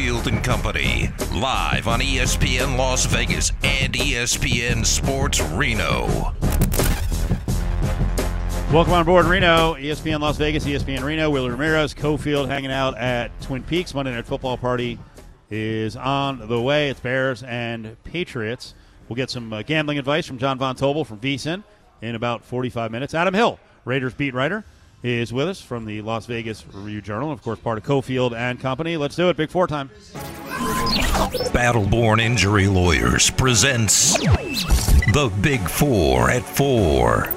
Cofield and Company, live on ESPN Las Vegas and ESPN Sports Reno. Welcome on board Reno, ESPN Las Vegas, ESPN Reno. Willie Ramirez, Cofield hanging out at Twin Peaks. Monday Night Football Party is on the way. It's Bears and Patriots. We'll get some uh, gambling advice from John Von Tobel from VSIN in about 45 minutes. Adam Hill, Raiders beat writer, is with us from the Las Vegas Review Journal, of course, part of Cofield and Company. Let's do it. Big four time. Battleborn Injury Lawyers presents The Big Four at Four.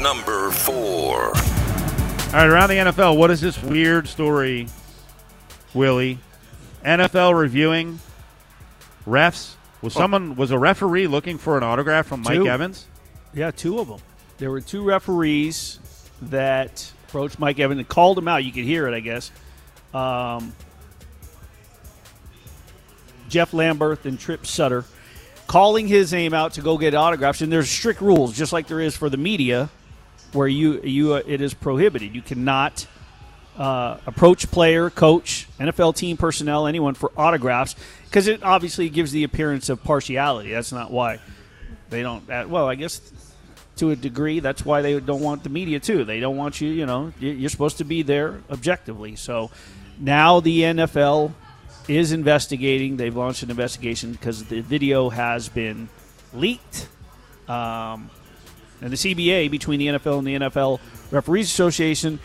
Number four. All right, around the NFL, what is this weird story, Willie? NFL reviewing refs. Was oh. someone was a referee looking for an autograph from Mike Two. Evans? Yeah, two of them. There were two referees that approached Mike Evans and called him out. You could hear it, I guess. Um, Jeff Lamberth and Tripp Sutter calling his name out to go get autographs. And there's strict rules, just like there is for the media, where you you uh, it is prohibited. You cannot uh, approach player, coach, NFL team personnel, anyone for autographs because it obviously gives the appearance of partiality. That's not why they don't. Uh, well, I guess to a degree, that's why they don't want the media too. They don't want you. You know, you- you're supposed to be there objectively. So now the NFL is investigating. They've launched an investigation because the video has been leaked. Um, and the CBA between the NFL and the NFL Referees Association.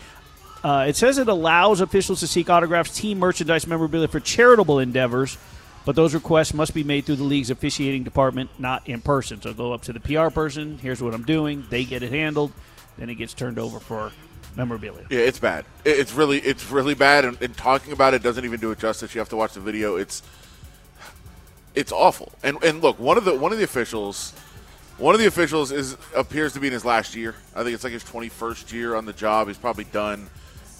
Uh, it says it allows officials to seek autographs, team merchandise, memorabilia for charitable endeavors, but those requests must be made through the league's officiating department, not in person. So go up to the PR person. Here's what I'm doing. They get it handled. Then it gets turned over for memorabilia. Yeah, it's bad. It's really, it's really bad. And, and talking about it doesn't even do it justice. You have to watch the video. It's, it's awful. And and look, one of the one of the officials, one of the officials is appears to be in his last year. I think it's like his twenty first year on the job. He's probably done,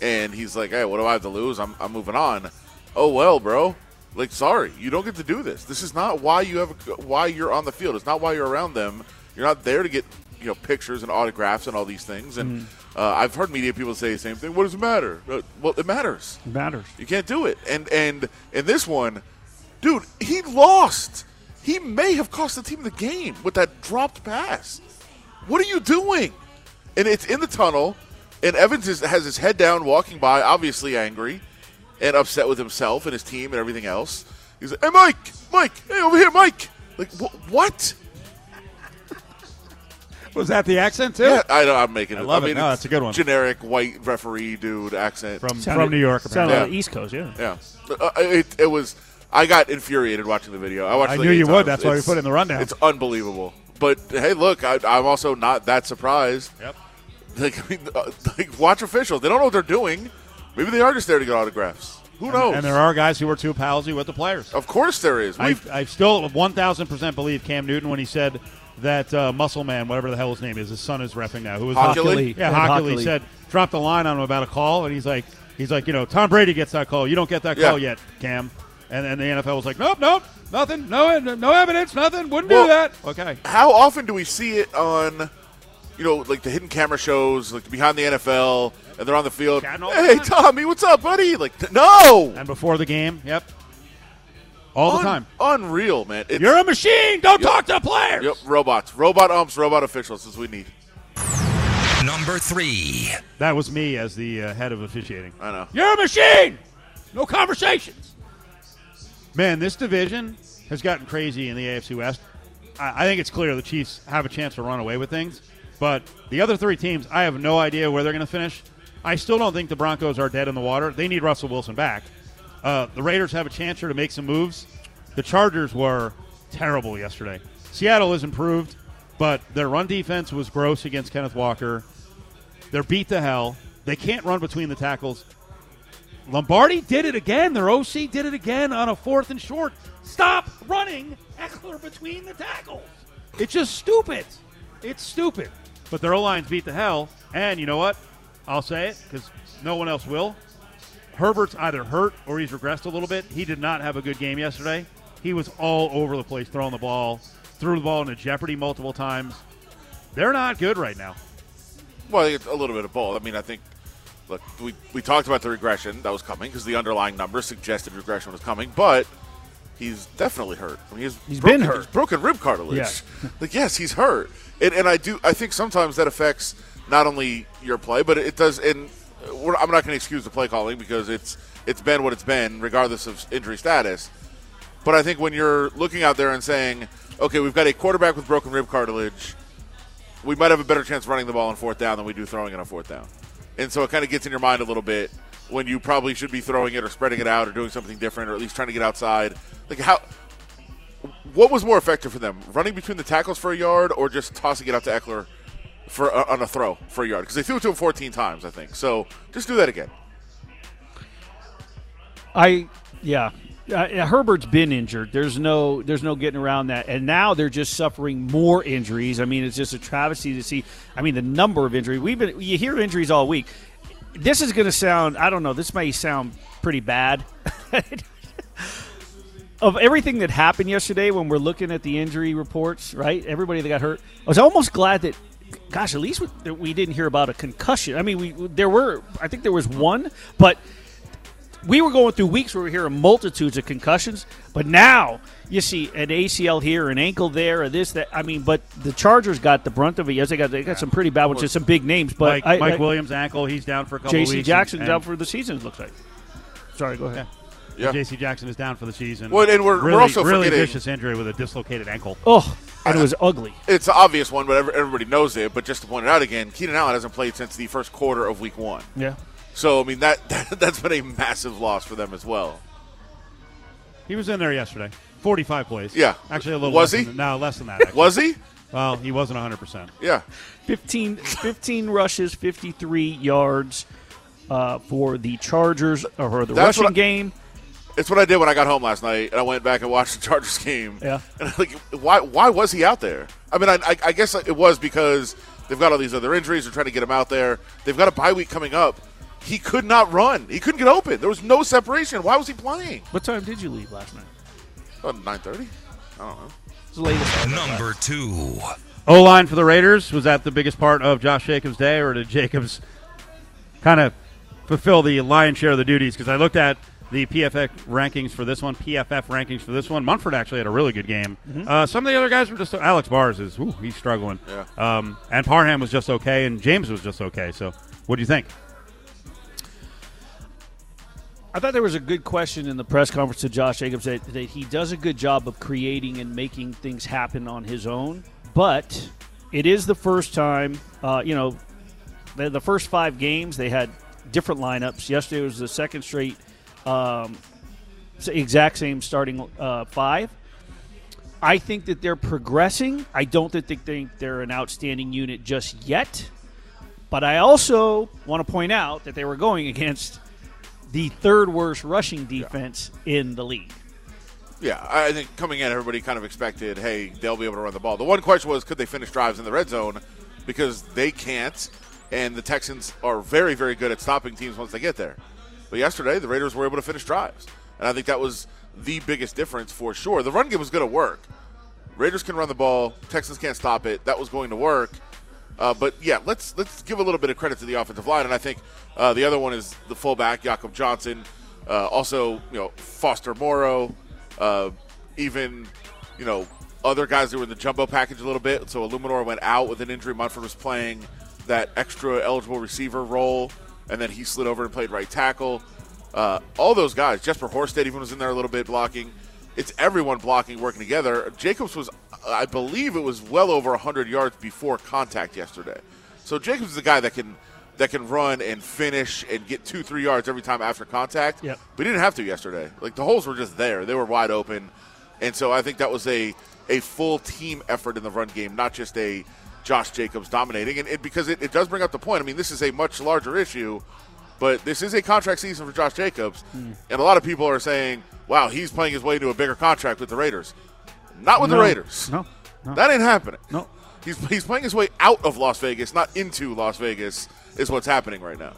and he's like, "Hey, what do I have to lose? I'm I'm moving on." Oh well, bro. Like, sorry, you don't get to do this. This is not why you have a, why you're on the field. It's not why you're around them. You're not there to get you know pictures and autographs and all these things. And uh, I've heard media people say the same thing. What does it matter? Uh, well, it matters. It matters. You can't do it. And and in this one, dude, he lost. He may have cost the team the game with that dropped pass. What are you doing? And it's in the tunnel, and Evans is, has his head down, walking by, obviously angry and upset with himself and his team and everything else. He's like, "Hey, Mike, Mike, hey, over here, Mike." Like, wh- what? Was that the accent too? Yeah, I know. I'm making it. I love it. mean, No, it's that's a good one. Generic white referee dude accent. From Sounded- from New York. Sounded apparently. like East Coast, yeah. Yeah, uh, it, it was. I got infuriated watching the video. I watched. I it like knew eight you would. times. That's why we It's- put it in the rundown. It's unbelievable. But hey, look, I, I'm also not that surprised. Yep. Like, I mean, uh, like, watch officials. They don't know what they're doing. Maybe they are just there to get autographs. Who knows? And there are guys who are too palsy with the players. Of course, there is. I, I still 1,000% believe Cam Newton when he said that uh, Muscle Man, whatever the hell his name is, his son is repping now. Who was Hochuli? Yeah, Ed Hochuli Hochuli. said dropped a line on him about a call, and he's like, he's like, you know, Tom Brady gets that call. You don't get that Yeah. call yet, Cam. And then the NFL was like, nope, nope, nothing, no, no evidence, nothing, wouldn't Well- do that. Okay. how often do we see it on, you know, like the hidden camera shows, like behind the NFL, and they're on the field? Chatting all the Hey, time. Tommy, what's up, buddy? Like, th- no, And before the game, yep, all the Un- time. Unreal, man. It's, You're a machine. Don't Yep. talk to the players. Yep, robots, robot umps, robot officials. Is what we need. Number three. That was me as the uh, head of officiating. I know. You're a machine. No conversations. Man, this division has gotten crazy in the AFC West. I, I think it's clear the Chiefs have a chance to run away with things, but the other three teams, I have no idea where they're going to finish. I still don't think the Broncos are dead in the water. They need Russell Wilson back. Uh, the Raiders have a chance here to make some moves. The Chargers were terrible yesterday. Seattle has improved, but their run defense was gross against Kenneth Walker. They're beat to hell. They can't run between the tackles. Lombardi did it again. Their OC did it again on a fourth and short. Stop running Ekeler between the tackles. It's just stupid. It's stupid. But their O lines beat the hell. And you know what? I'll say it because no one else will. Herbert's either hurt or he's regressed a little bit. He did not have a good game yesterday. He was all over the place throwing the ball, threw the ball into jeopardy multiple times. They're not good right now. Well, it's a little bit of both. I mean, I think look, we, we talked about the regression that was coming because the underlying numbers suggested regression was coming, but he's definitely hurt. I mean, he's, He's broken, been hurt. he's broken rib cartilage. Yeah. like, yes, he's hurt. And, and I do. I think sometimes that affects not only your play, but it does. And I'm not going to excuse the play calling because it's it's been what it's been, regardless of injury status. But I think when you're looking out there and saying, okay, we've got a quarterback with broken rib cartilage, we might have a better chance running the ball on fourth down than we do throwing it on fourth down. And so it kind of gets in your mind a little bit when you probably should be throwing it or spreading it out or doing something different or at least trying to get outside. Like how what was more effective for them? Running between the tackles for a yard or just tossing it out to Ekeler for uh, on a throw for a yard? Because they threw it to him 14 times, I think. So just do that again. I yeah. Uh, Herbert's been injured. There's no there's no getting around that. And now they're just suffering more injuries. I mean, it's just a travesty to see. I mean, the number of injuries. We've been you hear injuries all week. This is going to sound I don't know. This may sound pretty bad. of everything that happened yesterday when we're looking at the injury reports, right? Everybody that got hurt. I was almost glad that gosh, at least we, we didn't hear about a concussion. I mean, we there were I think there was one, but we were going through weeks where we were hearing multitudes of concussions, but now you see an ACL here, an ankle there, or this, that. I mean, but the Chargers got the brunt of it. Yes, they got they got some pretty bad ones, just some big names. But Mike, I, Mike I, Williams ankle, he's down for a couple J.C. weeks. Jackson's out for the season. It looks like. Sorry, go ahead. Yeah. J.C. Jackson is down for the season. Well, and we're- we're really, also really forgetting- vicious injury with a dislocated ankle. Oh, and it was ugly. It's an obvious one, but everybody knows it. But just to point it out again, Keenan Allen hasn't played since the first quarter of Week One. Yeah. So I mean that, that that's been a massive loss for them as well. He was in there yesterday. 45 plays. Yeah. Actually, a little Was less he? Than, no, less than that. Actually. Was he? Well, he wasn't 100%. Yeah. 15, 15 rushes, 53 yards uh, for the Chargers or the That's rushing I- game. It's what I did when I got home last night, and I went back and watched the Chargers game. Yeah. And I'm like, why? Why was he out there? I mean, I, I, I guess it was because they've got all these other injuries. They're trying to get him out there. They've got a bye week coming up. He could not run. He couldn't get open. There was no separation. Why was he playing? What time did you leave last night? About nine thirty. I don't know. It's the latest. Number two. O line for the Raiders was that the biggest part of Josh Jacobs' day, or did Jacobs kind of fulfill the lion's share of the duties? Because I looked at the PFF rankings for this one, PFF rankings for this one. Munford actually had a really good game. Uh, some of the other guys were just Alex Bars is ooh, he's struggling. Yeah. Um, and Parham was just okay, and James was just okay. So, what do you think? I thought there was a good question in the press conference to Josh Jacobs that, that he does a good job of creating and making things happen on his own, but it is the first time, uh, you know, the, the first five games they had different lineups. Yesterday was the second straight, um, exact same starting uh, five. I think that they're progressing. I don't think they think they're an outstanding unit just yet. But I also want to point out that they were going against the third worst rushing defense in the league. Yeah, I think coming in, everybody kind of expected, hey, they'll be able to run the ball. The one question was, could they finish drives in the red zone? Because they can't, and the Texans are very, very good at stopping teams once they get there. But yesterday, the Raiders were able to finish drives, and I think that was the biggest difference for sure. The run game was going to work. Raiders can run the ball. Texans can't stop it. That was going to work. Uh, but yeah, let's let's give a little bit of credit to the offensive line, and I think uh, the other one is the fullback Jakob Johnson, uh, also you know Foster Moreau, uh, even you know other guys who were in the jumbo package a little bit. So Eluemunor went out with an injury. Munford was playing that extra eligible receiver role, and then he slid over and played right tackle. Uh, all those guys, Jesper Horsted even was in there a little bit blocking. It's everyone blocking, working together. Jacobs was, I believe, it was well over 100 yards before contact yesterday. So Jacobs is the guy that can that can run and finish and get two, three yards every time after contact. Yep. But he didn't have to yesterday. Like the holes were just there; they were wide open, and so I think that was a a full team effort in the run game, not just a Josh Jacobs dominating. And it, because it, it does bring up the point. I mean, this is a much larger issue, but this is a contract season for Josh Jacobs, hmm. and a lot of people are saying, "Wow, he's playing his way to a bigger contract with the Raiders." Not with No. the Raiders. No, no. That ain't happening. No. He's, he's playing his way out of Las Vegas, not into Las Vegas, is what's happening right now.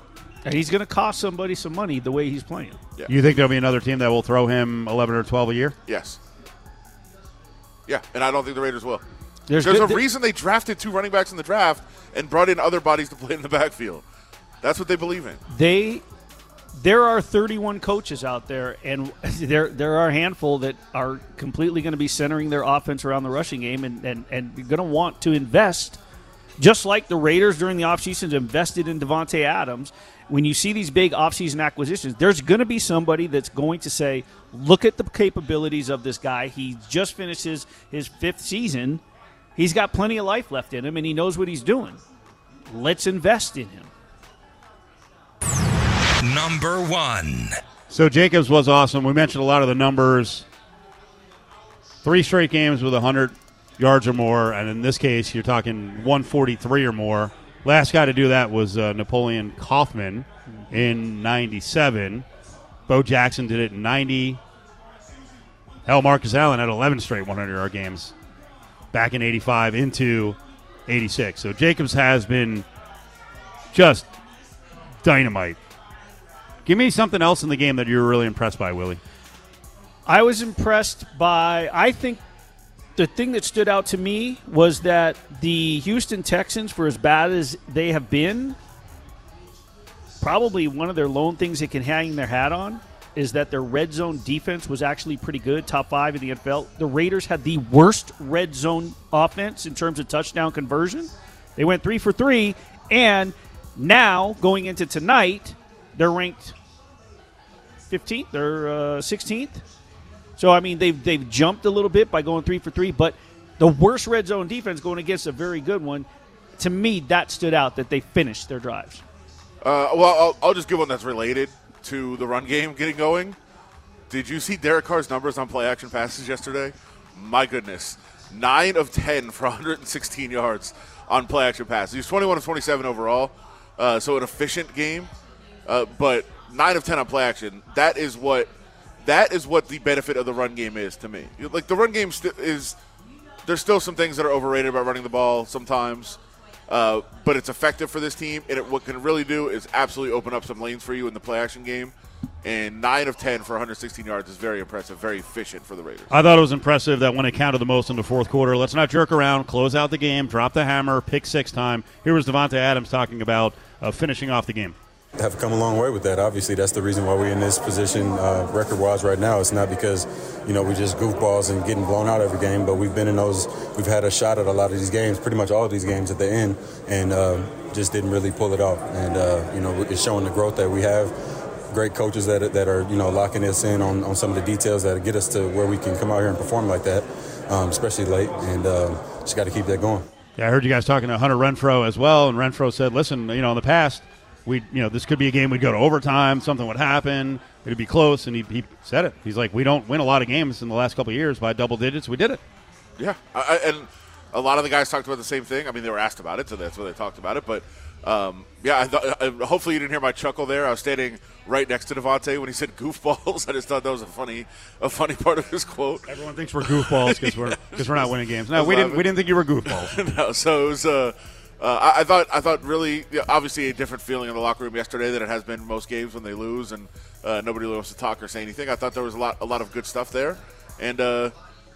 And he's going to cost somebody some money the way he's playing. Yeah. You think there'll be another team that will throw him 11 or 12 a year? Yes. Yeah, and I don't think the Raiders will. There's, There's good- a reason they drafted two running backs in the draft and brought in other bodies to play in the backfield. That's what they believe in. they there are 31 coaches out there and there there are a handful that are completely going to be centering their offense around the rushing game and and, and going to want to invest just like the Raiders during the offseason invested in Davante Adams when you see these big offseason acquisitions there's going to be somebody that's going to say look at the capabilities of this guy he just finished his, his fifth season he's got plenty of life left in him and he knows what he's doing let's invest in him Number one. So Jacobs was awesome. We mentioned a lot of the numbers. Three straight games with 100 yards or more, and in this case, you're talking 143 or more. Last guy to do that was uh, Napoleon Kaufman in 97. Bo Jackson did it in 90. Hell, Marcus Allen had 11 straight 100 yard games back in 85 into 86. So Jacobs has been just dynamite. Give me something else in the game that you were really impressed by, Willie. I was impressed by. I think the thing that stood out to me was that the Houston Texans, for as bad as they have been, probably one of their lone things they can hang their hat on is that their red zone defense was actually pretty good, top five in the NFL. The Raiders had the worst red zone offense in terms of touchdown conversion. They went three for three, and now going into tonight, they're ranked 15th. They're uh, 16th. So I mean, they've they've jumped a little bit by going three for three, but the worst red zone defense going against a very good one. To me, that stood out that they finished their drives. Uh, well, I'll, I'll just give one that's related to the run game getting going. Did you see Derek Carr's numbers on play action passes yesterday? My goodness. Nine of 10 for 116 yards on play action passes. He was 21 of 27 overall, uh, so an efficient game. Uh, but nine of 10 on play action, that is what that is what the benefit of the run game is to me. Like the run game st- is there's still some things that are overrated about running the ball sometimes. Uh, but it's effective for this team, and it, what can really do is absolutely open up some lanes for you in the play action game. And nine of ten for 116 yards is very impressive, very efficient for the Raiders. I thought it was impressive that when it counted the most in the fourth quarter, let's not jerk around, close out the game, drop the hammer, pick six time. Here was Davante Adams talking about uh, finishing off the game. Have come a long way with that. Obviously, that's the reason why we're in this position uh, record-wise right now. It's not because you know we just goofballs and getting blown out every game, but we've been in those. We've had a shot at a lot of these games, pretty much all of these games at the end, and uh, just didn't really pull it off. And uh, you know, it's showing the growth that we have. Great coaches that that are you know locking us in on, on some of the details that get us to where we can come out here and perform like that, um, especially late, and uh, just got to keep that going. Yeah, I heard you guys talking to Hunter Renfrow as well, and Renfrow said, "Listen, you know, in the past, we, you know, this could be a game we'd go to overtime, something would happen, it'd be close." And he, he said it. He's like, "We don't win a lot of games in the last couple of years by double digits. We did it." Yeah, I, and a lot of the guys talked about the same thing. I mean, they were asked about it, so that's why they talked about it. But um, yeah, I th- I, hopefully you didn't hear my chuckle there. I was standing right next to Davante when he said goofballs. I just thought that was a funny, a funny part of his quote. Everyone thinks we're goofballs because we're because we're not winning games. No, we didn't. We didn't think you were goofballs. no, so it was. Uh, uh, I, I thought I thought really yeah, obviously a different feeling in the locker room yesterday than it has been most games when they lose and uh, nobody wants to talk or say anything. I thought there was a lot a lot of good stuff there, and uh,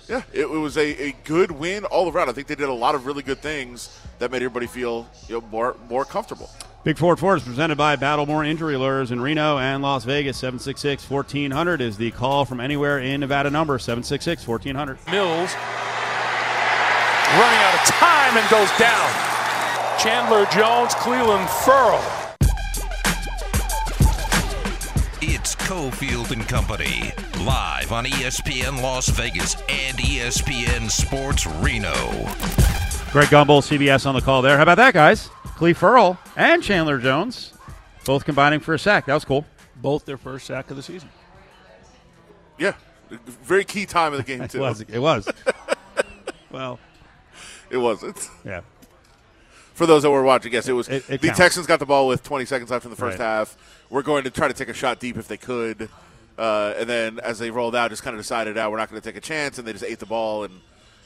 yeah, it, it was a, a good win all around. I think they did a lot of really good things that made everybody feel you know, more more comfortable. Big Ford Ford is presented by Battleborn Injury Lures in Reno and Las Vegas. 766 1400 is the call from anywhere in Nevada number 766 1400. Mills running out of time and goes down. Chandler Jones, Clelin Ferrell. It's Cofield and Company, live on ESPN Las Vegas and ESPN Sports Reno. Greg Gumbel, CBS on the call there. How about that, guys? Cleve Ferrell and Chandler Jones both combining for a sack. That was cool. Both their first sack of the season. Yeah, very key time of the game It too. was. It was. well, It wasn't. yeah. For those that were watching, yes, it was. It- it the counts. Texans got the ball with 20 seconds left in the first Right. half. We're going to try to take a shot deep if they could. Uh, and then as they rolled out, just kind of decided, out we're not going to take a chance, and they just ate the ball, and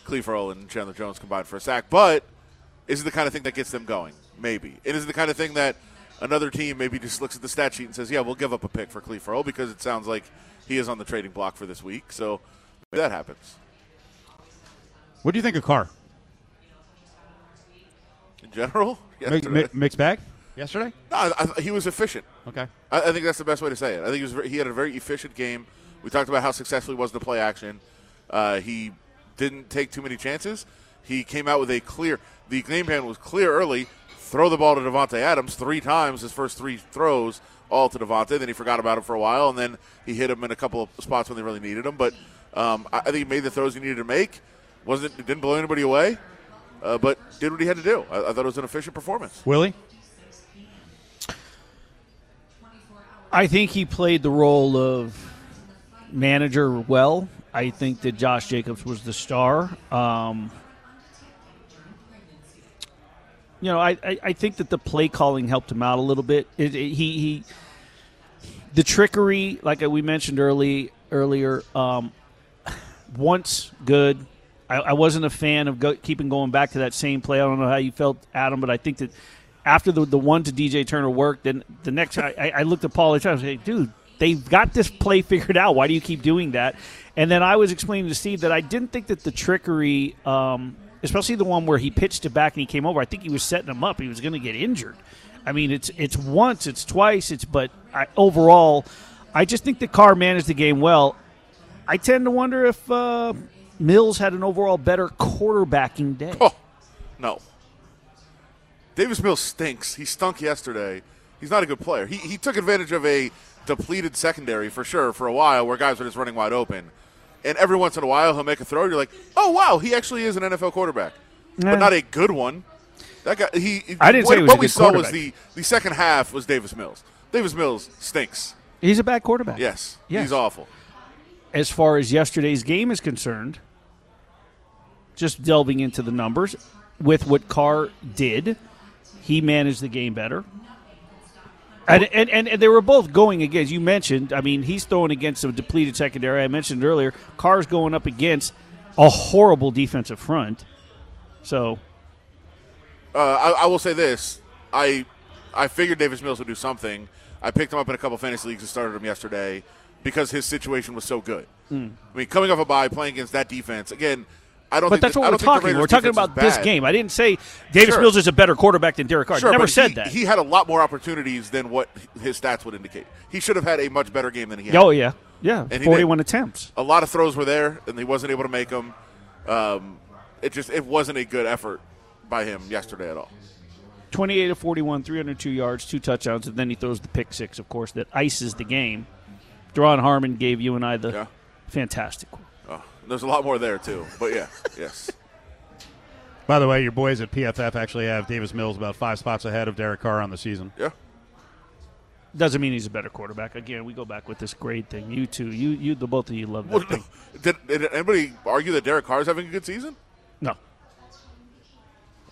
Cleve and Chandler Jones combined for a sack. But is it the kind of thing that gets them going? Maybe. It is the kind of thing that another team maybe just looks at the stat sheet and says, yeah, we'll give up a pick for Cleve because it sounds like he is on the trading block for this week. So maybe that happens. What do you think of Carr? In general, Mi- yesterday. mixed bag. yesterday? No, I, I, he was efficient. Okay. I, I think that's the best way to say it. I think he was ve- he had a very efficient game. We talked about how successful he was in the play action. Uh, he didn't take too many chances. He came out with a clear. The game plan was clear early. Throw the ball to Davante Adams three times. His first three throws all to Davante. Then he forgot about him for a while, and then he hit him in a couple of spots when they really needed him. But um, I, I think he made the throws he needed to make. wasn't Didn't blow anybody away, uh, but did what he had to do. I, I thought it was an efficient performance. Willie? I think he played the role of manager well. I think that Josh Jacobs was the star. Um, you know, I, I, I think that the play calling helped him out a little bit. It, it- he, he the trickery, like we mentioned early earlier, um, once good. I, I wasn't a fan of go, keeping going back to that same play. I don't know how you felt, Adam, but I think that after the the one to DJ Turner worked, then the next I, I looked at Paul and I was like, dude, they've got this play figured out. Why do you keep doing that? And then I was explaining to Steve that I didn't think that the trickery, um, especially the one where he pitched it back and he came over, I think he was setting him up. He was going to get injured. I mean, it's it's once, it's twice, it's but I, overall, I just think the Carr managed the game well. I tend to wonder if uh, Mills had an overall better quarterbacking day. Oh, no. Davis Mills stinks. He stunk yesterday. He's not a good player. He, he took advantage of a depleted secondary for sure for a while where guys were just running wide open. And every once in a while he'll make a throw. You're like, oh wow, he actually is an NFL quarterback, Nah. but not a good one. That guy. He. I didn't what, say he was what a we saw was the the second half was Davis Mills. Davis Mills stinks. He's a bad quarterback. Yes, Yes. he's awful. as far as yesterday's game is concerned, just delving into the numbers, with what Carr did, he managed the game better. And, and, and, and they were both going against, you mentioned, I mean, he's throwing against a depleted secondary. I mentioned earlier, Carr's going up against a horrible defensive front. So, Uh, I, I will say this: I I figured Davis Mills would do something. I picked him up in a couple fantasy leagues and started him yesterday because his situation was so good. Hmm. I mean, coming off a bye, playing against that defense again. I don't. but think that's the- what we're don't think the talking. We're talking about this game. I didn't say Davis Sure. Mills is a better quarterback than Derek Carr. Sure, Never said he, that. He had a lot more opportunities than what his stats would indicate. He should have had a much better game than he had. oh, yeah. Yeah. And 41 attempts. a lot of throws were there, and he wasn't able to make them. Um, it just it wasn't a good effort by him yesterday at all. 28 to 41, 302 yards, two touchdowns, and then he throws the pick six, of course, that ices the game. Duron Harmon gave you and I the Yeah. fantastic one. There's a lot more there too, but yeah, yes. By the way, your boys at PFF actually have Davis Mills about five spots ahead of Derek Carr on the season. Yeah. Doesn't mean he's a better quarterback. Again, we go back with this grade thing. You two, you, you, the both of you love that Well, thing. did, did anybody argue that Derek Carr is having a good season? No,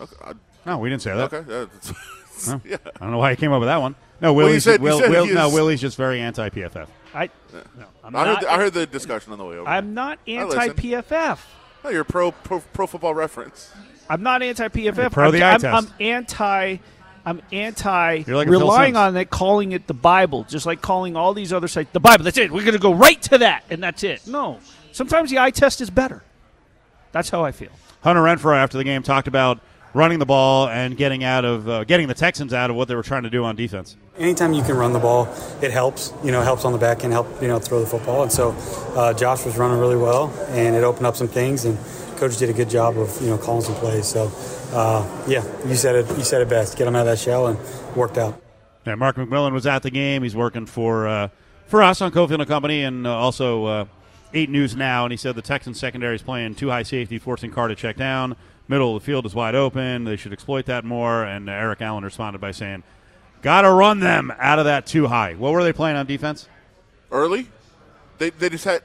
Okay, I- No, we didn't say that. okay. that's- No. yeah. I don't know why he came up with that one. No, Well, you Willie's, said- you Will, said Will- he no, is- Willie's just very anti PFF. I, no, I'm I heard, not. the, I heard the discussion on the way over. I'm not listen. anti PFF. oh, you're pro, pro pro football reference. I'm not anti PFF. Pro I'm, the eye I'm, test. I'm anti. I'm anti You're like a Phil relying Simms. on it, calling it the Bible, just like calling all these other sites the Bible. That's it. We're going to go right to that, and that's it. No, sometimes the eye test is better. That's how I feel. Hunter Renfrow after the game talked about running the ball and getting out of uh, getting the Texans out of what they were trying to do on defense. Anytime you can run the ball, it helps. You know, helps on the back end, help you know throw the football. And so, uh, Josh was running really well, and it opened up some things. And coach did a good job of you know calling some plays. So, uh, yeah, you said it. You said it best. Get him out of that shell, and worked out. Yeah, Mark McMillan was at the game. He's working for uh, for us on Cofield and Company, and uh, also uh, Eight News Now. And he said the Texans secondary is playing too high safety, forcing Carr to check down. Middle of the field is wide open. They should exploit that more. And Eric Allen responded by saying, "Got to run them out of that too high." What were they playing on defense? early. They, they just had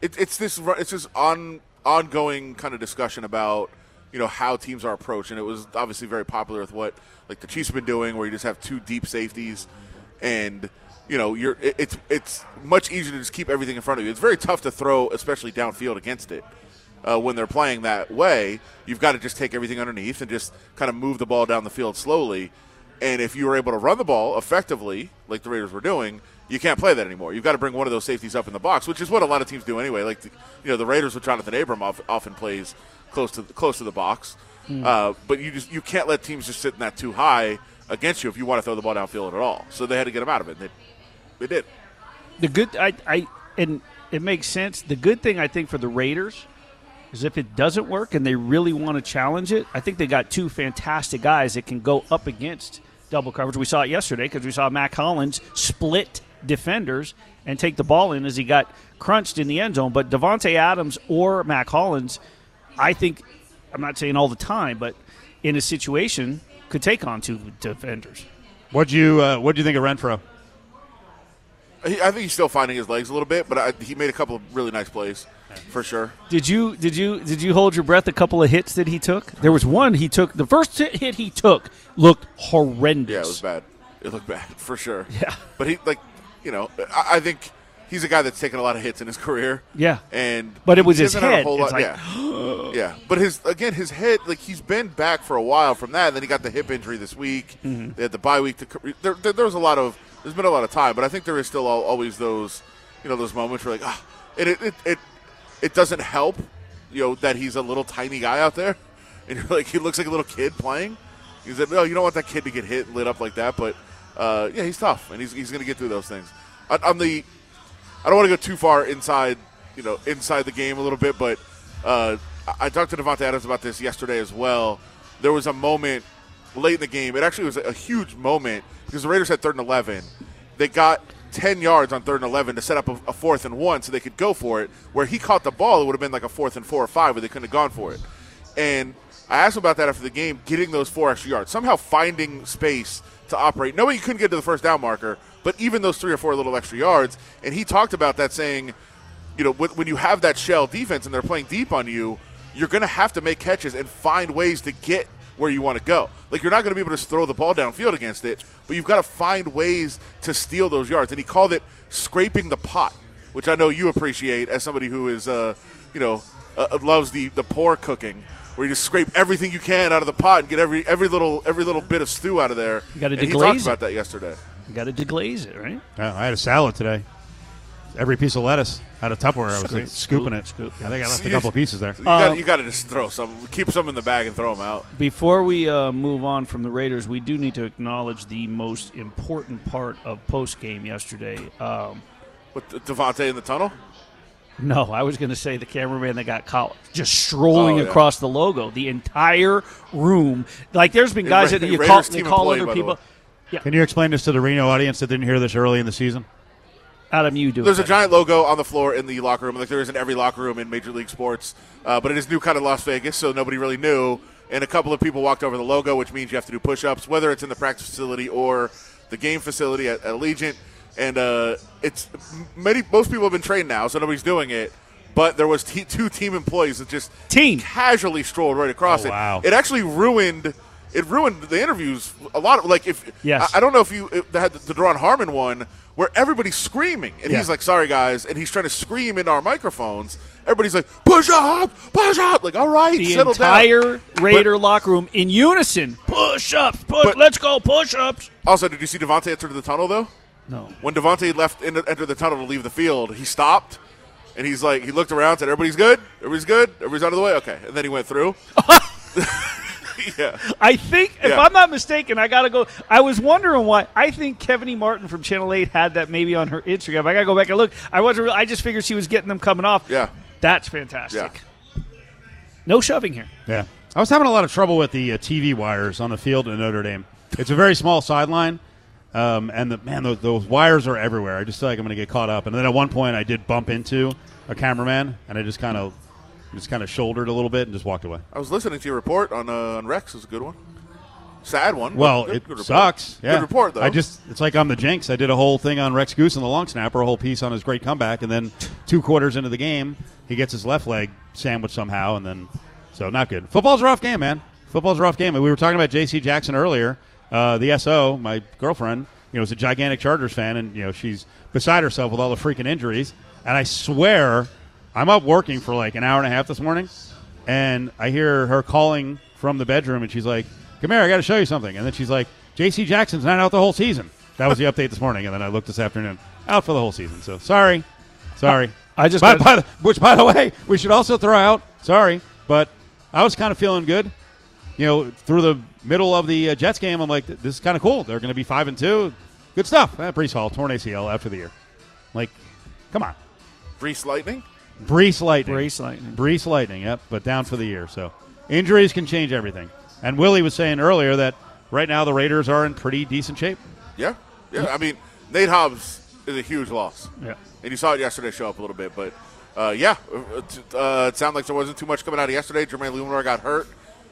it, it's this it's this on ongoing kind of discussion about you know how teams are approached, and it was obviously very popular with what like the Chiefs have been doing, where you just have two deep safeties, and you know you're it, it's it's much easier to just keep everything in front of you. It's very tough to throw, especially downfield against it. Uh, when they're playing that way, you've got to just take everything underneath and just kind of move the ball down the field slowly. And if you were able to run the ball effectively, like the Raiders were doing, you can't play that anymore. You've got to bring one of those safeties up in the box, which is what a lot of teams do anyway. Like the, you know, the Raiders with Johnathan Abram of- often plays close to close to the box, uh, but you just you can't let teams just sit in that too high against you if you want to throw the ball downfield at all. So they had to get him out of it. They, they did. The good, I, I, and it makes sense. The good thing I think for the Raiders is if it doesn't work and they really want to challenge it, I think they got two fantastic guys that can go up against double coverage. We saw it yesterday because we saw Mack Hollins split defenders and take the ball in as he got crunched in the end zone. But Davante Adams or Mack Hollins, I think, I'm not saying all the time, but in a situation could take on two defenders. What'd you uh, What'd you think of Renfrow? I think he's still finding his legs a little bit, but I, he made a couple of really nice plays for sure. Did you did you did you hold your breath a couple of hits that he took? There was one he took. The first hit he took looked horrendous. Yeah, it was bad. It looked bad for sure. Yeah. but he like, you know, I, I think he's a guy that's taken a lot of hits in his career. Yeah. and But it was his head. whole lot- like, yeah, yeah. But his again, his head like he's been back for a while from that. And then he got the hip injury this week. Mm-hmm. They had the bye week. To, there, there, there was a lot of. There's been a lot of time, but I think there is still always those, you know, those moments where like, ah, and it, it it it doesn't help, you know, that he's a little tiny guy out there, and you're like, he looks like a little kid playing. He's like, no, you don't want that kid to get hit and lit up like that. But uh, yeah, he's tough, and he's he's going to get through those things. On, on the, I don't want to go too far inside, you know, inside the game a little bit, but uh, I I talked to Davante Adams about this yesterday as well. There was a moment late in the game. It actually was a huge moment because the Raiders had third and eleven. They got ten yards on third and eleven to set up a, a fourth and one, so they could go for it. Where he caught the ball, it would have been like a fourth and four or five, where they couldn't have gone for it. And I asked him about that after the game, getting those four extra yards, somehow finding space to operate. Knowing you couldn't get to the first down marker, but even those three or four little extra yards. And he talked about that, saying, you know, when you have that shell defense and they're playing deep on you, you're going to have to make catches and find ways to get where you want to go. Like you're not going to be able to throw the ball downfield against it, but you've got to find ways to steal those yards. And he called it scraping the pot, which I know you appreciate as somebody who is, uh, you know, uh, loves the the poor cooking, where you just scrape everything you can out of the pot and get every every little every little bit of stew out of there. You gotta and he deglaze talked it. about that yesterday. You got to deglaze it, right? I had a salad today. Every piece of lettuce out of Tupperware. I was Scoop, like, scooping it. scoop, I think I left a couple pieces there. You got you got to just throw some, keep some in the bag and throw them out. Before we uh, move on from the Raiders, we do need to acknowledge the most important part of post game yesterday. Um, With Davante in the tunnel. no, I was going to say the cameraman that got caught just strolling Oh, yeah. across the logo. The entire room, like there's been guys Ra- that you Raiders call, they call employee, other by the people. way. Can you explain this to the Reno audience that didn't hear this early in the season? Adam, you do. it There's a giant logo on the floor in the locker room, like there is in every locker room in Major League Sports. Uh, but it is new kind of Las Vegas, so nobody really knew. And a couple of people walked over the logo, which means you have to do push-ups, whether it's in the practice facility or the game facility at, at Allegiant. And uh, it's many most people have been trained now, so nobody's doing it. But there was t- two team employees that just Team. casually strolled right across Oh, it. wow. It actually ruined. It ruined the interviews. A lot of like if Yes. I, I don't know if you if they had the Duron Harmon one where everybody's screaming and Yeah. he's like, "Sorry guys," and he's trying to scream into our microphones. Everybody's like, "Push up, push up!" Like, all right, the settle entire down. Raider locker room in unison. Push ups, push. But- let's go, push ups. Also, did you see Davante enter the tunnel though? No. When Davante left in, entered the tunnel to leave the field, he stopped and he's like, he looked around, said, "Everybody's good, everybody's good, everybody's out of the way." Okay, and then he went through. yeah, I think, if Yeah. I'm not mistaken, I got to go. I was wondering why. I think Kevin. Martin from Channel 8 had that maybe on her Instagram. I got to go back and look. I wasn't. Really, I just figured she was getting them coming off. yeah. That's fantastic. Yeah. No shoving here. Yeah. I was having a lot of trouble with the uh, TV wires on the field in Notre Dame. It's a very small sideline, um, and the, man, those, those wires are everywhere. I just feel like I'm going to get caught up. And then at one point, I did bump into a cameraman, and I just kind of just kind of shouldered a little bit and just walked away. I was listening to your report on uh, on Rex. It was a good one. Sad one. Well, good- it good sucks. Yeah. Good report though. I just it's like I'm the jinx. I did a whole thing on Rex Goose and the long snapper, a whole piece on his great comeback, and then two quarters into the game, he gets his left leg sandwiched somehow, and then so not good. Football's a rough game, man. Football's a rough game. And we were talking about J.C. Jackson earlier. Uh, the SO, my girlfriend, you know, is a gigantic Chargers fan, and you know she's beside herself with all the freaking injuries. And I swear, I'm up working for like an hour and a half this morning, and I hear her calling from the bedroom, and she's like, "Come here, I got to show you something." And then she's like, "J.C. Jackson's not out the whole season." That was the update this morning, and then I looked this afternoon, out for the whole season. So sorry, sorry. I just by, by the, which, by the way, we should also throw out. Sorry, but I was kind of feeling good. you know, through the middle of the uh, Jets game, I'm like, this is kind of cool. They're going to be five and two. Good stuff. Eh, Breece Hall torn ACL after the year. Like, come on, Breece Lightning. Breece Lightning. Breece Lightning. Breece Lightning. Yep, but down for the year. So injuries can change everything. And Willie was saying earlier that right now the Raiders are in pretty decent shape. Yeah, yeah. I mean, Nate Hobbs is a huge loss. Yeah. And you saw it yesterday show up a little bit, but uh, yeah, it, uh, it sounded like there wasn't too much coming out of yesterday. Jermaine Eluemunor got hurt.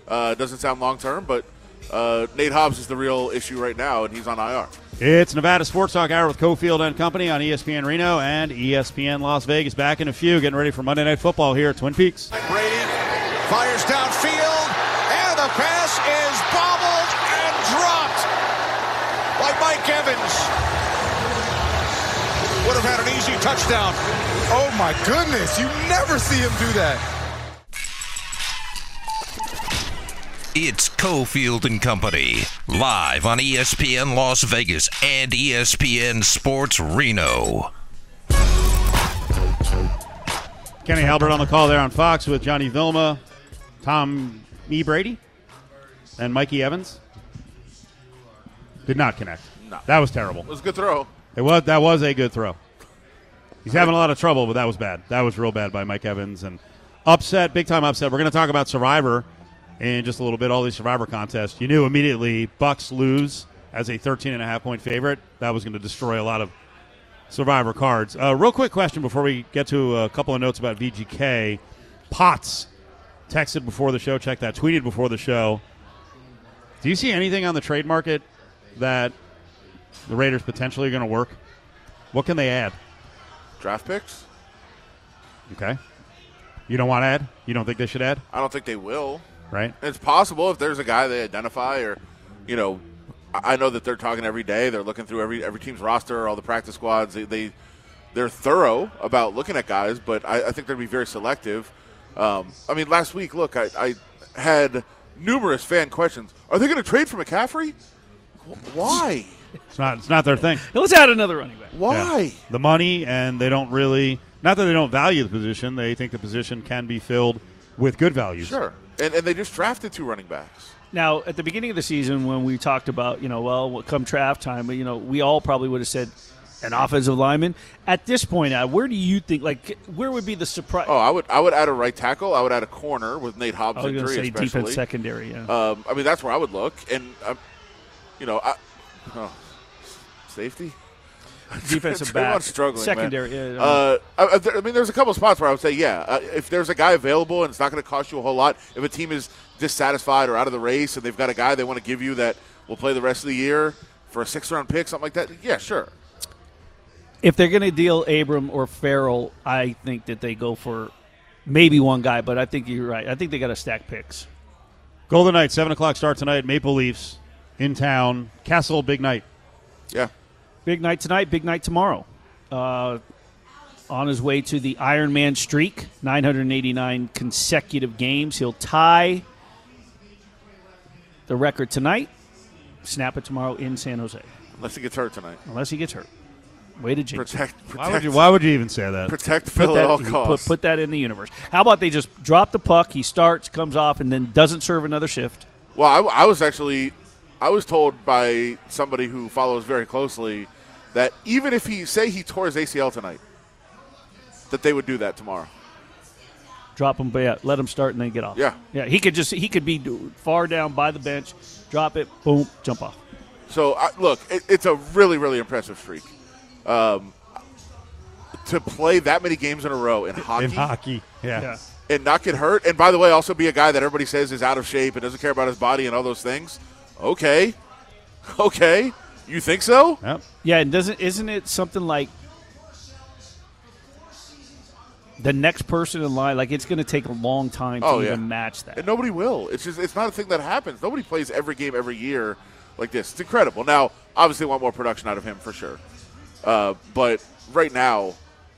Uh, doesn't sound long term, but uh, Nate Hobbs is the real issue right now, and he's on IR. It's Nevada Sports Talk Hour with Cofield and Company on ESPN Reno and ESPN Las Vegas. Back in a few, getting ready for Monday Night Football here at Twin Peaks. Brady fires downfield, and the pass is bobbled and dropped by Mike Evans. Would have had an easy touchdown. Oh my goodness, you never see him do that. It's Cofield and Company, live on ESPN Las Vegas and ESPN Sports Reno. Kenny Albert on the call there on Fox with Johnny Vilma, Tom E. Brady, and Mikey Evans. Did not connect. No. That was terrible. It was a good throw. It was that was a good throw. He's having a lot of trouble, but that was bad. That was real bad by Mike Evans and upset, big time upset. We're going to talk about Survivor in just a little bit. All these Survivor contests. You knew immediately Bucks lose as a 13 and a half point favorite. That was going to destroy a lot of Survivor cards. Uh, real quick question before we get to a couple of notes about VGK. Potts texted before the show. Check that. Tweeted before the show. Do you see anything on the trade market that the Raiders potentially are going to work? What can they add? Draft picks? Okay. You don't want to add? You don't think they should add? I don't think they will. Right? It's possible if there's a guy they identify, or you know, I I know that they're talking every day. They're looking through every every team's roster, all the practice squads. They, they they're thorough about looking at guys, but I, I think they're be very selective. Um, I mean, last week, look, I, I had numerous fan questions. Are they going to trade for McCaffrey? Why? It's not. It's not their thing. Let's add another running back. Why? Yeah. The money, and they don't really. Not that they don't value the position. They think the position can be filled with good values. Sure. And, and they just drafted two running backs. Now, at the beginning of the season, when we talked about, you know, well, come draft time, you know, we all probably would have said an offensive lineman. At this point, uh, where do you think, like, where would be the surprise? Oh, I would I would add a right tackle. I would add a corner with Nate Hobbs I was going to injury, say especially. defense secondary. Yeah. Um, I mean, that's where I would look, and um, you know, I, oh, safety. defensive Tre'von's back, struggling, secondary. Yeah, Uh, I, I I mean, there's a couple spots where I would say, yeah, uh, if there's a guy available and it's not going to cost you a whole lot, if a team is dissatisfied or out of the race and they've got a guy they want to give you that will play the rest of the year for a six round pick, something like that, yeah, sure. if they're going to deal Abram or Ferrell, I think that they go for maybe one guy, but I think you're right. I think they got to stack picks. Golden Knights, seven o'clock start tonight. Maple Leafs in town. Kessel, big night. Yeah. Big night tonight, big night tomorrow. Uh, on his way to the Ironman streak, 989 consecutive games. He'll tie the record tonight, snap it tomorrow in San Jose, Unless he gets hurt tonight. unless he gets hurt. Way to jinx. it. Protect, protect, Why would you? Why would you even say that? protect Put Phil that, at all put, costs. put that in the universe. How about they just drop the puck? He starts, comes off, and then doesn't serve another shift. Well, I, I was actually, I was told by somebody who follows very closely that even if he say he tore his ACL tonight, that they would do that tomorrow. Drop him, but yeah, let him start and then get off. Yeah. yeah. He could just he could be far down by the bench, drop it, boom, jump off. So I, look, it, it's a really, really impressive streak. Um, to play that many games in a row in hockey, in hockey. Yeah. Yeah. and not get hurt, and by the way, also be a guy that everybody says is out of shape and doesn't care about his body and all those things. Okay, okay, you think so? Yep. Yeah, and doesn't isn't it something like the next person in line? Like it's going to take a long time to Oh, even match that. And nobody will. It's just it's not a thing that happens. Nobody plays every game every year like this. It's incredible. Now, obviously, want more production out of him for sure. Uh, but right now,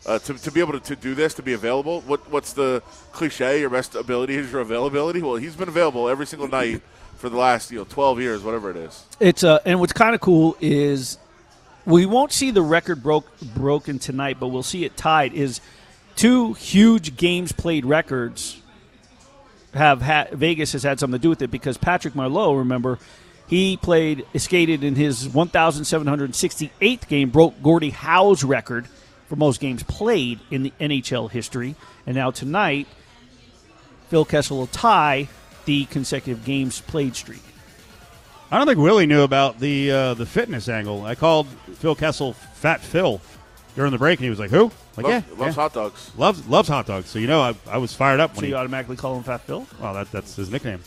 uh, to, to be able to, to do this, to be available, what what's the cliche? Your best ability is your availability. Well, he's been available every single night for the last you know twelve years, whatever it is. It's uh, and what's kind of cool is we won't see the record broke broken tonight, but we'll see it tied. Is two huge games played records have had, Vegas has had something to do with it because Patrick Marleau, remember, he played skated in his 1,768th game, broke Gordie Howe's record for most games played in the NHL history, and now tonight, Phil Kessel will tie the consecutive games played streak. I don't think Willie knew about the uh, the fitness angle. I called Phil Kessel Fat Phil during the break, and he was like, "Who?" Like, Love- yeah, loves yeah. hot dogs. Loves loves hot dogs. So you know, I, I was fired up So when you he. automatically call him Fat Phil? Well, that, that's his nickname.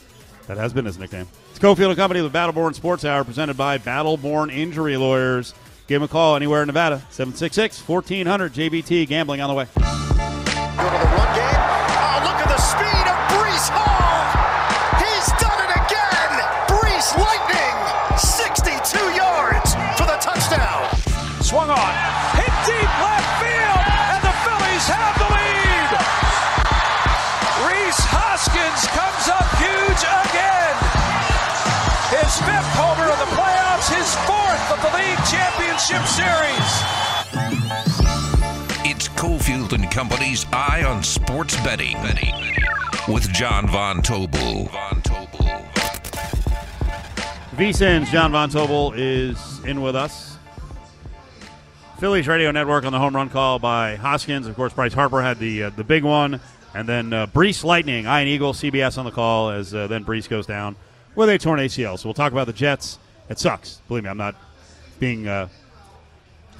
That has been his nickname. It's Cofield and Company with Battleborn Sports Hour, presented by Battleborn Injury Lawyers. Give him a call anywhere in Nevada. 766 1400 JBT. Gambling on the way. Championship series. It's Cofield and Company's Eye on Sports Betting with John Von Tobel. Von Tobel. VSIN's John Von Tobel is in with us. Phillies Radio Network on the home run call by Hoskins. Of course, Bryce Harper had the uh, the big one, and then uh, Breece Lightning, Ian Eagle, CBS on the call as uh, then Breece goes down with a torn ACL. So we'll talk about the Jets. It sucks. Believe me, I'm not being uh,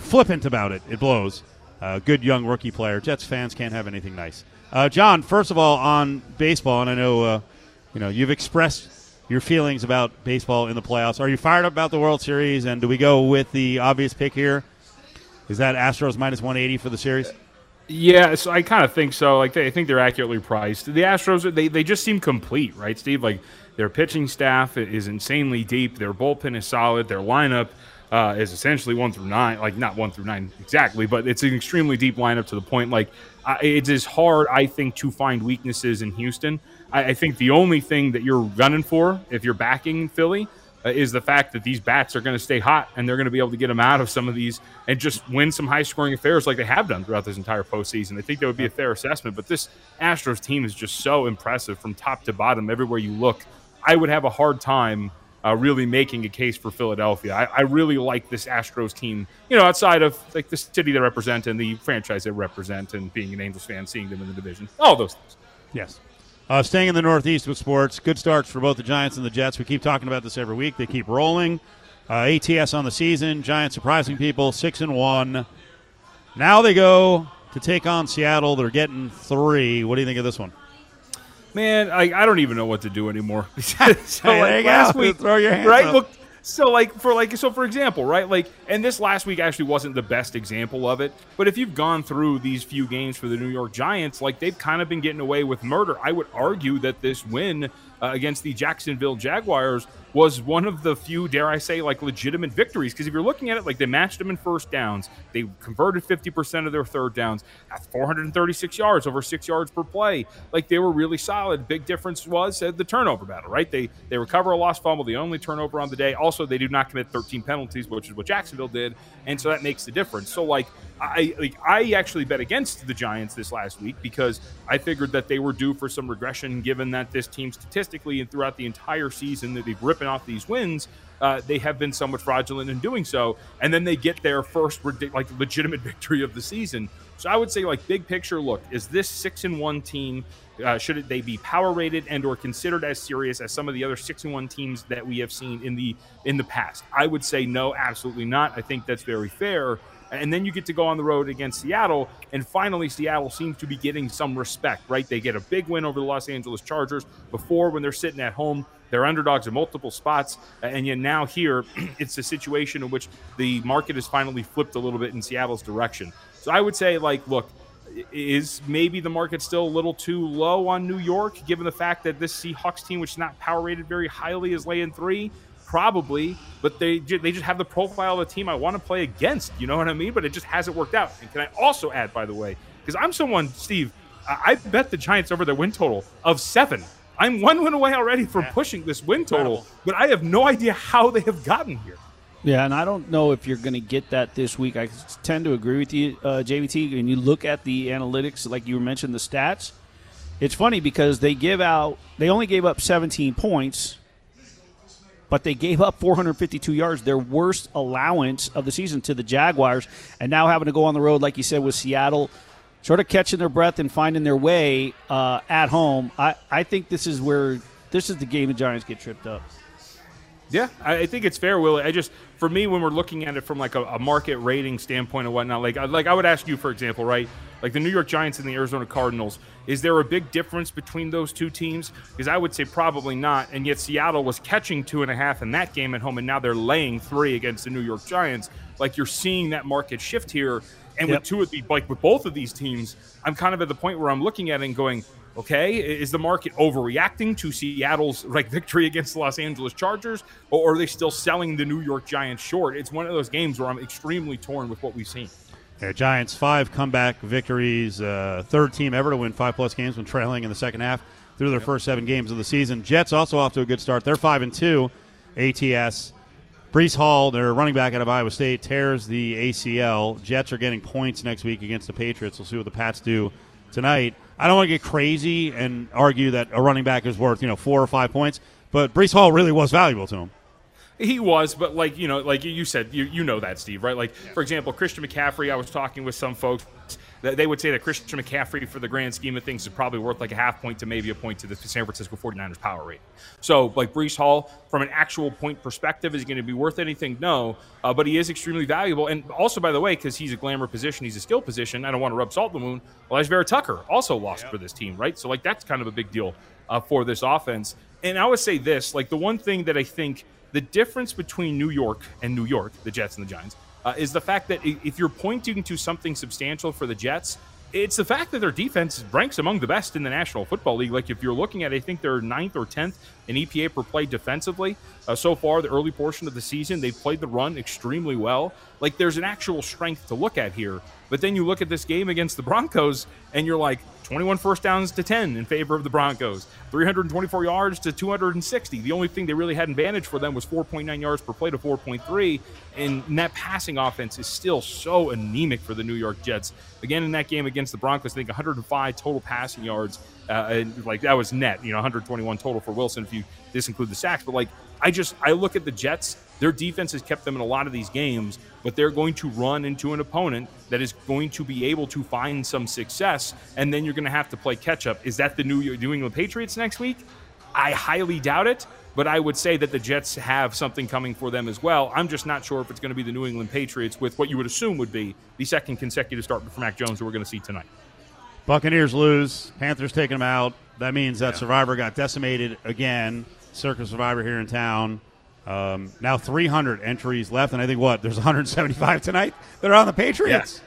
flippant about it. It blows. Uh, good young rookie player. Jets fans can't have anything nice. Uh, John, first of all, on baseball, and I know uh, you know you've expressed your feelings about baseball in the playoffs. Are you fired up about the World Series? And do we go with the obvious pick here? Is that Astros minus 180 for the series? Yeah, so I kind of think so. Like they, I think they're accurately priced. The Astros, they, they just seem complete, right, Steve? Like their pitching staff is insanely deep. Their bullpen is solid. Their lineup uh, is essentially one through nine. Like not one through nine exactly, but it's an extremely deep lineup to the point. Like I it is hard, I think, to find weaknesses in Houston. I, I think the only thing that you're running for if you're backing Philly uh, is the fact that these bats are going to stay hot and they're going to be able to get them out of some of these and just win some high scoring affairs like they have done throughout this entire postseason. I think that would be a fair assessment. But this Astros team is just so impressive from top to bottom, everywhere you look. I would have a hard time uh, really making a case for Philadelphia. I, I really like this Astros team, you know, outside of like the city they represent and the franchise they represent and being an Angels fan, seeing them in the division, all those things. Yes. Uh, staying in the Northeast with sports, good starts for both the Giants and the Jets. We keep talking about this every week. They keep rolling. Uh, ATS on the season. Giants surprising people, six and one. Now they go to take on Seattle. They're getting three. What do you think of this one? Man, I, I don't even know what to do anymore. so Hey, like you go. last week, Throw your hands right? up. Look, so like for like so for example, right? Like, and this last week actually wasn't the best example of it. But if you've gone through these few games for the New York Giants, like they've kind of been getting away with murder. I would argue that this win uh, against the Jacksonville Jaguars was one of the few, dare I say, like legitimate victories. Because if you're looking at it, like they matched them in first downs, they converted 50% of their third downs, at 436 yards, over six yards per play. Like they were really solid. Big difference was uh, the turnover battle, right? They they recover a lost fumble, the only turnover on the day. Also, they do not commit 13 penalties, which is what Jacksonville did, and so that makes the difference. So like. I like I actually bet against the Giants this last week because I figured that they were due for some regression, given that this team statistically and throughout the entire season that they've off these wins, uh, they have been somewhat fraudulent in doing so, and then they get their first like legitimate victory of the season. So I would say like big picture, look, is this six and one team? Uh, should it, they be power rated and or considered as serious as some of the other six and one teams that we have seen in the in the past? I would say no, absolutely not. I think that's very fair. And then you get to go on the road against Seattle, and finally Seattle seems to be getting some respect, right? They get a big win over the Los Angeles Chargers. Before, when they're sitting at home, they're underdogs in multiple spots, and yet now here it's a situation in which the market has finally flipped a little bit in Seattle's direction. So I would say, like, look, is maybe the market still a little too low on New York, given the fact that this Seahawks team, which is not power rated very highly, is laying three? Probably, but they they just have the profile of the team I want to play against. You know what I mean? But it just hasn't worked out. And can I also add, by the way, because I'm someone, Steve, I I bet the Giants over their win total of seven. I'm one win away already from pushing this win total, but I have no idea how they have gotten here. Yeah, and I don't know if you're going to get that this week. I tend to agree with you, uh, JVT. When you look at the analytics, like you mentioned, the stats, It's funny because they give out they only gave up 17 points, but they gave up 452 yards, their worst allowance of the season to the Jaguars, and now having to go on the road, like you said, with Seattle, sort of catching their breath and finding their way uh, at home. I, I think this is where this is the game the Giants get tripped up. Yeah, I think it's fair, Willie. I just, for me, when we're looking at it from like a, a market rating standpoint and whatnot, like, I- like I would ask you, for example, right? Like the New York Giants and the Arizona Cardinals, is there a big difference between those two teams? Because I would say probably not. And yet Seattle was catching two and a half in that game at home, and now they're laying three against the New York Giants. Like you're seeing that market shift here. And Yep. with two of the like with both of these teams, I'm kind of at the point where I'm looking at it and going, okay, is the market overreacting to Seattle's like victory against the Los Angeles Chargers, or are they still selling the New York Giants short? It's one of those games where I'm extremely torn with what we've seen. Yeah, Giants five comeback victories, uh, third team ever to win five plus games when trailing in the second half through their first seven games of the season. Jets also off to a good start. They're five and two. ATS. Breece Hall, their running back out of Iowa State, tears the ACL. Jets are getting points next week against the Patriots. We'll see what the Pats do tonight. I don't want to get crazy and argue that a running back is worth you know four or five points, but Breece Hall really was valuable to him. He was, but like you know, like you said, you you know that Steve, right? Like for example, Christian McCaffrey. I was talking with some folks they would say that Christian McCaffrey, for the grand scheme of things, is probably worth like a half point to maybe a point to the San Francisco 49ers power rate. So like Breece Hall, from an actual point perspective, is he going to be worth anything? No, uh, but he is extremely valuable. And also, by the way, because he's a glamour position, he's a skill position. I don't want to rub salt in the wound. Alijah Vera Tucker also lost for this team, right? So like that's kind of a big deal uh, for this offense. And I would say this, like the one thing that I think the difference between New York and New York, the Jets and the Giants, uh, is the fact that if you're pointing to something substantial for the Jets, it's the fact that their defense ranks among the best in the National Football League. Like if you're looking at, I think they're ninth or tenth in EPA per play defensively. Uh, so far, the early portion of the season, they've played the run extremely well. Like there's an actual strength to look at here. But then you look at this game against the Broncos, and you're like, 21 first downs to 10 in favor of the Broncos, 324 yards to 260. The only thing they really had advantage for them was 4.9 yards per play to 4.3, and that passing offense is still so anemic for the New York Jets. Again, in that game against the Broncos, I think 105 total passing yards, uh, like that was net, you know, 121 total for Wilson if you disinclude the sacks. But like, I just I look at the Jets. Their defense has kept them in a lot of these games, but they're going to run into an opponent that is going to be able to find some success, and then you're going to have to play catch up. Is that the New New England Patriots next week? I highly doubt it, but I would say that the Jets have something coming for them as well. I'm just not sure if it's going to be the New England Patriots with what you would assume would be the second consecutive start for Mac Jones, who we're going to see tonight. Buccaneers lose. Panthers taking them out. That means that Survivor got decimated again. Circa Survivor here in town. Um, now 300 entries left, and I think what there's 175 tonight that are on the Patriots.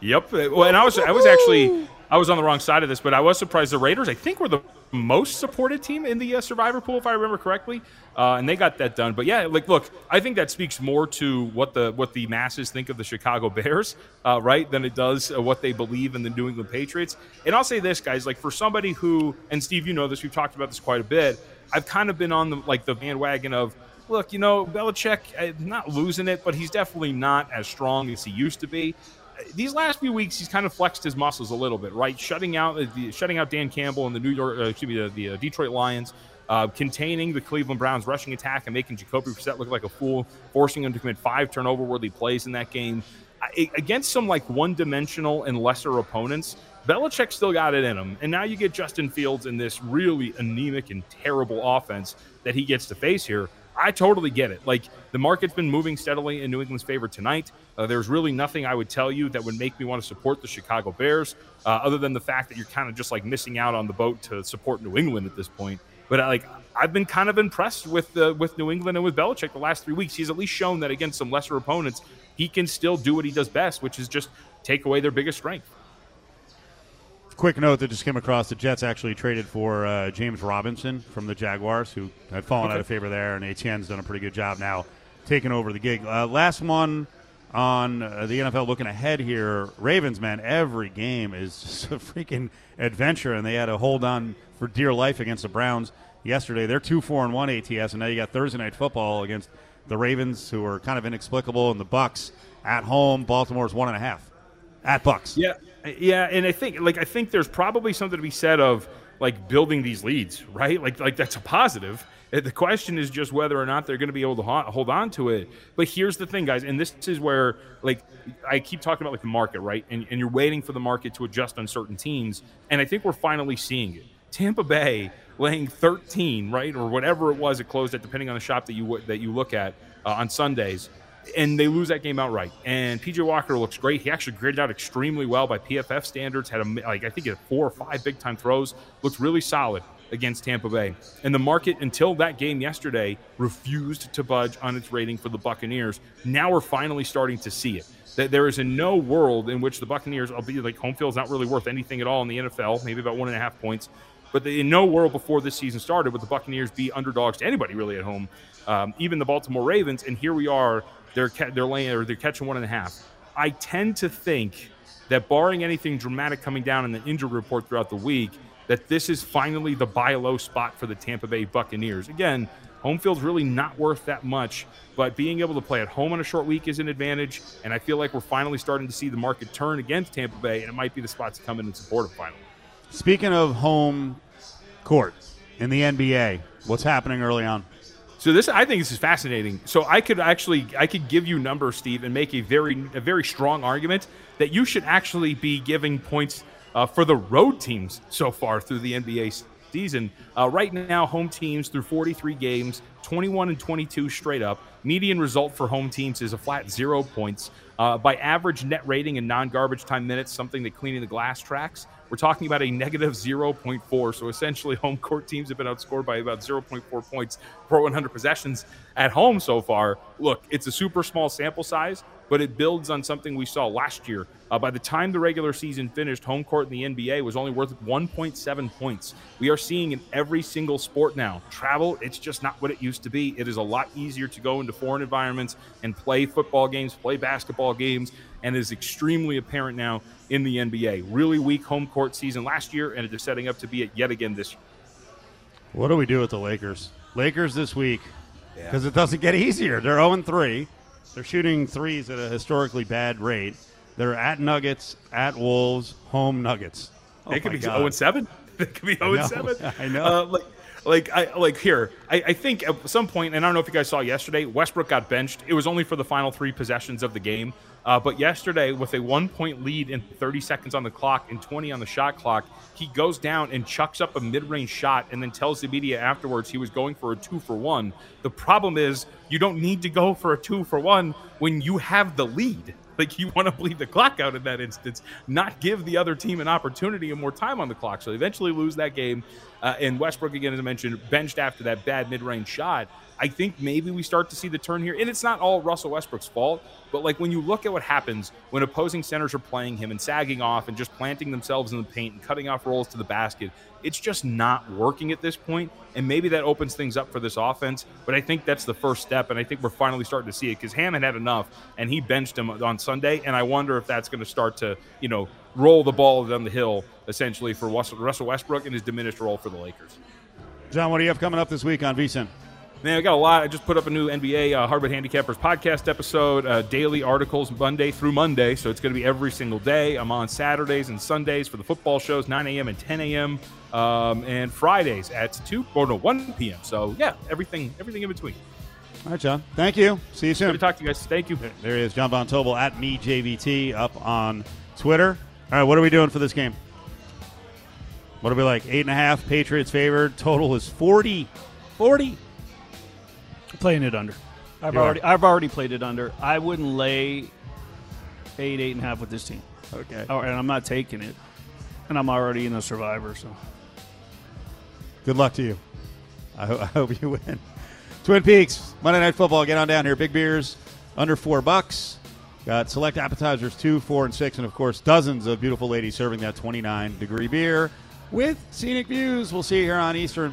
Yep. Uh, Well, and I was I was actually I was on the wrong side of this, but I was surprised. The Raiders, I think, were the most supported team in the uh, Survivor pool, if I remember correctly, uh, and they got that done. But yeah, like, look, I think that speaks more to what the what the masses think of the Chicago Bears, uh, right, than it does uh, what they believe in the New England Patriots. And I'll say this, guys, like for somebody who, and Steve, you know this, we've talked about this quite a bit. I've kind of been on the like the bandwagon of look, you know, Belichick, uh, not losing it, but he's definitely not as strong as he used to be. Uh, These last few weeks, he's kind of flexed his muscles a little bit, right? Shutting out uh, shutting out Dan Campbell and the New York, uh, excuse me, the, the uh, Detroit Lions, uh, containing the Cleveland Browns rushing attack and making Jacoby Brissett look like a fool, forcing him to commit five turnover-worthy plays in that game. I, against some like one-dimensional and lesser opponents, Belichick still got it in him. And now you get Justin Fields in this really anemic and terrible offense that he gets to face here. I totally get it. Like the market's been moving steadily in New England's favor tonight. Uh, there's really nothing I would tell you that would make me want to support the Chicago Bears, uh, other than the fact that you're kind of just like missing out on the boat to support New England at this point. But like I've been kind of impressed with uh, with New England and with Belichick the last three weeks. He's at least shown that against some lesser opponents, he can still do what he does best, which is just take away their biggest strength. Quick note that just came across: the Jets actually traded for uh, James Robinson from the Jaguars, who had fallen out of favor there, and Etienne's done a pretty good job now taking over the gig. Uh, last one on uh, the NFL looking ahead here. Ravens, man, every game is just a freaking adventure, and they had to hold on for dear life against the Browns yesterday. They're two four and one ATS, and now you got Thursday night football against the Ravens, who are kind of inexplicable, and the Bucks at home. Baltimore's one and a half at Bucks. Yeah, yeah, and I think like I think there's probably something to be said of like building these leads, right? Like like that's a positive. Uh, The question is just whether or not they're going to be able to hold on to it. But here's the thing, guys, and this is where like I keep talking about like the market, right? And, and you're waiting for the market to adjust on certain teams, and I think we're finally seeing it. Tampa Bay laying 13, right, or whatever it was, it closed at depending on the shop that you that you look at uh, on Sundays and they lose that game outright. And PJ Walker looks great. He actually graded out extremely well by PFF standards. Had a like I think had four or five big time throws. Looked really solid against Tampa Bay. And the market until that game yesterday refused to budge on its rating for the Buccaneers. Now we're finally starting to see it. That there is in no world in which the Buccaneers, albeit like home field's not really worth anything at all in the NFL, maybe about one and a half points. But in no world before this season started would the Buccaneers be underdogs to anybody really at home, um, even the Baltimore Ravens. And here we are, they're they're laying or they're catching one and a half. I tend to think that barring anything dramatic coming down in the injury report throughout the week, that this is finally the buy low spot for the Tampa Bay Buccaneers. Again, home field's really not worth that much, but being able to play at home on a short week is an advantage. And I feel like we're finally starting to see the market turn against Tampa Bay, and it might be the spot to come in and support them finally. Speaking of home court in the NBA, what's happening early on? So this, I think, this is fascinating. So I could actually, I could give you numbers, Steve, and make a very, a very strong argument that you should actually be giving points uh, for the road teams so far through the NBA season. Uh, right now, home teams through 43 games, 21 and 22 straight up. Median result for home teams is a flat zero points. Uh, by average net rating and non-garbage time minutes, something that cleaning the glass tracks, we're talking about a negative 0.4. So essentially, home court teams have been outscored by about 0.4 points per 100 possessions at home so far. Look, it's a super small sample size, but it builds on something we saw last year. Uh, by the time the regular season finished, home court in the NBA was only worth 1.7 points. We are seeing in every single sport now travel, it's just not what it used to be. It is a lot easier to go into foreign environments and play football games, play basketball games, and is extremely apparent now in the NBA. Really weak home court season last year, and it is setting up to be it yet again this year. What do we do with the Lakers? Lakers this week, because it doesn't get easier. They're 0 3. They're shooting threes at a historically bad rate. They're at Nuggets, at Wolves, home Nuggets. Oh they could be God. zero and seven. They could be zero and seven. I know. Uh, like, like I like here. I, I think at some point, and I don't know if you guys saw yesterday, Westbrook got benched. It was only for the final three possessions of the game. Uh, but yesterday, with a one point lead and 30 seconds on the clock and 20 on the shot clock, he goes down and chucks up a mid range shot and then tells the media afterwards he was going for a two for one. The problem is, you don't need to go for a two for one when you have the lead. Like you want to bleed the clock out in that instance, not give the other team an opportunity and more time on the clock. So eventually lose that game. Uh, and Westbrook, again, as I mentioned, benched after that bad mid-range shot. I think maybe we start to see the turn here, and it's not all Russell Westbrook's fault. But like when you look at what happens when opposing centers are playing him and sagging off and just planting themselves in the paint and cutting off rolls to the basket, it's just not working at this point. And maybe that opens things up for this offense. But I think that's the first step, and I think we're finally starting to see it because Hammond had enough, and he benched him on Sunday. And I wonder if that's going to start to, you know, roll the ball down the hill essentially for Russell Westbrook and his diminished role for the Lakers. John, what do you have coming up this week on VSIN? Man, I got a lot. I just put up a new NBA uh, Harvard Handicappers podcast episode, uh, daily articles Monday through Monday. So it's going to be every single day. I'm on Saturdays and Sundays for the football shows, 9 a.m. and 10 a.m. Um, and Fridays at 2 or no, 1 p.m. So yeah, everything everything in between. All right, John. Thank you. See you soon. Good to talk to you guys. Thank you. There he is, John Von Tobel at me JVT up on Twitter. All right, what are we doing for this game? What are we like? Eight and a half Patriots favored. Total is 40. 40. Playing it under. I've You are. already I've already played it under. I wouldn't lay eight, eight and a half with this team. Okay. Oh, and I'm not taking it. And I'm already in the survivor, so Good luck to you. I, ho- I hope you win. Twin Peaks Monday Night Football. Get on down here. Big beers under four bucks. Got select appetizers two, four, and six, and of course dozens of beautiful ladies serving that 29 degree beer with scenic views. We'll see you here on Eastern